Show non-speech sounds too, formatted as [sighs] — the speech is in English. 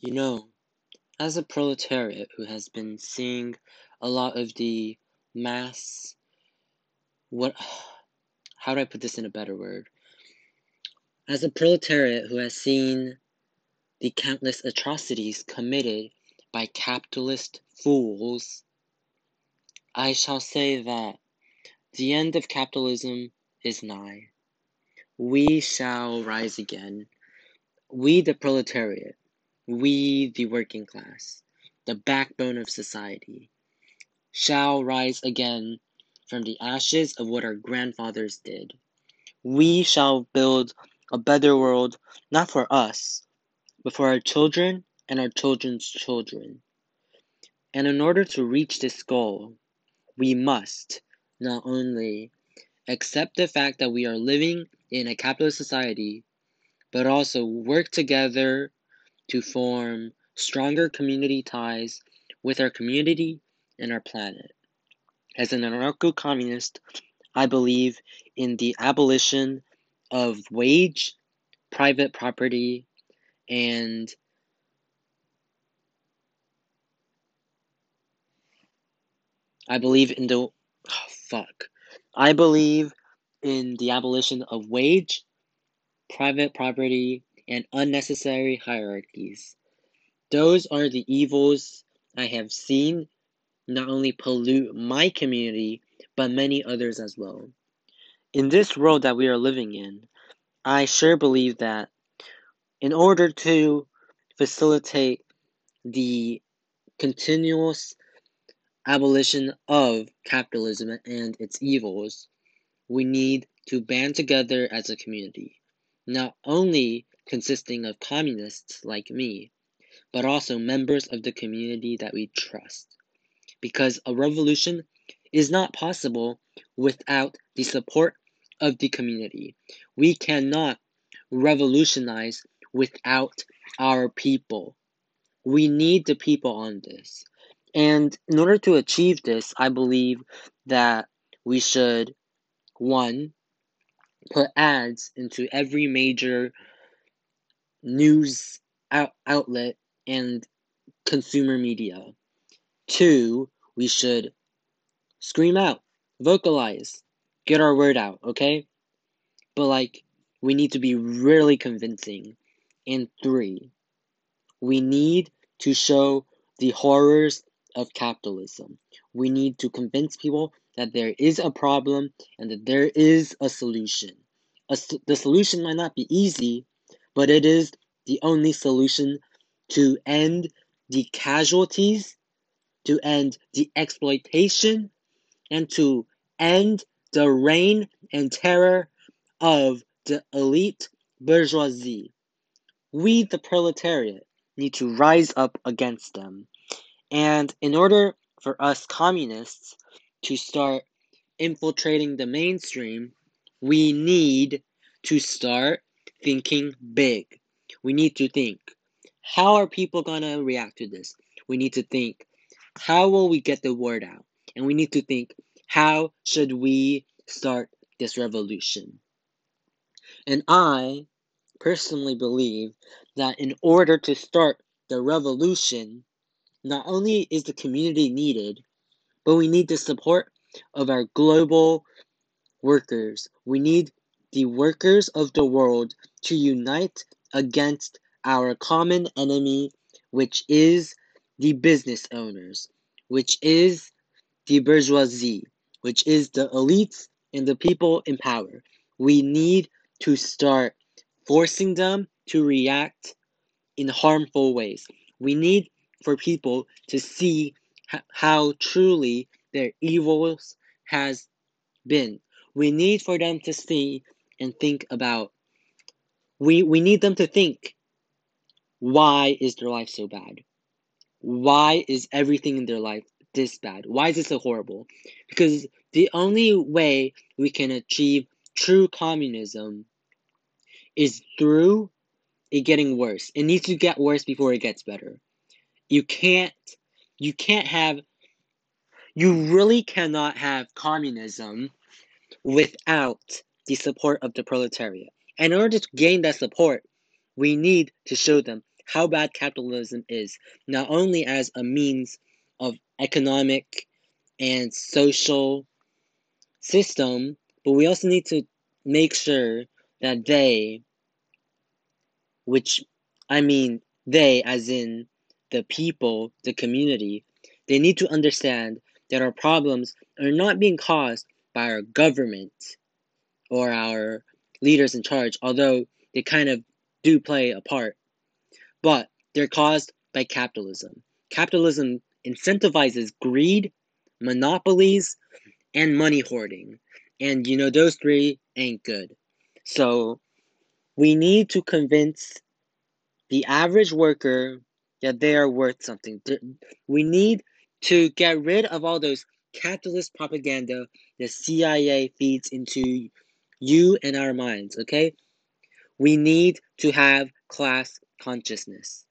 You know, as a proletariat who has been seeing a lot of the mass what [sighs] how do I put this in a better word? As a proletariat who has seen the countless atrocities committed by capitalist fools, I shall say that the end of capitalism is nigh. We shall rise again. We, the proletariat, we, the working class, the backbone of society, shall rise again from the ashes of what our grandfathers did. We shall build a better world, not for us, but for our children and our children's children. And in order to reach this goal, we must not only accept the fact that we are living in a capitalist society, but also work together to form stronger community ties with our community and our planet. As an anarcho communist, I believe in the abolition of wage, private property, and I believe in the oh, [sighs] fuck. I believe in the abolition of wage, private property, and unnecessary hierarchies. Those are the evils I have seen not only pollute my community, but many others as well. In this world that we are living in, I sure believe that in order to facilitate the continuous abolition of capitalism and its evils, we need to band together as a community, not only consisting of communists like me, but also members of the community that we trust. Because a revolution is not possible without the support of the community. We cannot revolutionize without our people. We need the people on this. And in order to achieve this, I believe that we should, one, put ads into every major news out- outlet and consumer media. Two, we should scream out, vocalize, get our word out, okay? But like, we need to be really convincing. And three, we need to show the horrors of capitalism. We need to convince people that there is a problem and that there is a solution. A, the solution might not be easy, but it is the only solution to end the casualties, to end the exploitation, and to end the reign and terror of the elite bourgeoisie. We, the proletariat, need to rise up against them. And in order for us communists to start infiltrating the mainstream, we need to start thinking big. We need to think how are people going to react to this? We need to think how will we get the word out? And we need to think how should we start this revolution? And I personally believe that in order to start the revolution, not only is the community needed, but we need the support of our global workers. We need the workers of the world to unite against our common enemy, which is the business owners, which is the bourgeoisie, which is the elites and the people in power. We need to start forcing them to react in harmful ways. We need for people to see how truly their evils has been. We need for them to see and think about we we need them to think why is their life so bad? Why is everything in their life this bad? Why is it so horrible? Because the only way we can achieve true communism is through it getting worse. It needs to get worse before it gets better. You can't you can't have you really cannot have communism without the support of the proletariat. And in order to gain that support, we need to show them how bad capitalism is, not only as a means of economic and social system, but we also need to make sure that they, which I mean they as in the people, the community, they need to understand that our problems are not being caused by our government or our leaders in charge, although they kind of do play a part, but they're caused by capitalism. Capitalism incentivizes greed, monopolies, and money hoarding. And you know, those three ain't good. So we need to convince the average worker that they are worth something. We need to get rid of all those capitalist propaganda the CIA feeds into you and our minds, okay? We need to have class consciousness.